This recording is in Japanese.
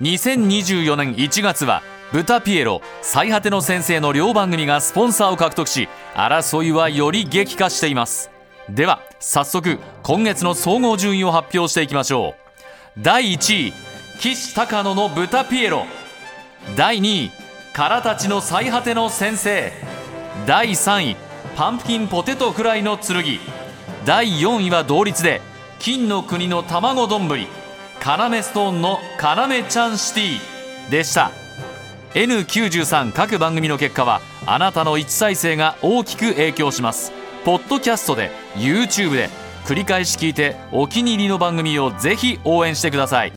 2024年1月は豚ピエロ最果ての先生の両番組がスポンサーを獲得し争いはより激化しています。では早速今月の総合順位を発表していきましょう。第1位岸高野の豚ピエロ。第2位からたちの最果ての先生。第3位パンプキンポテトフライの剣。第4位は同率で金の国の卵丼。カナメストーンのカナメちゃんシティでした。N93 各番組の結果はあなたの1再生が大きく影響します。ポッドキャストで YouTube で繰り返し聞いてお気に入りの番組をぜひ応援してください。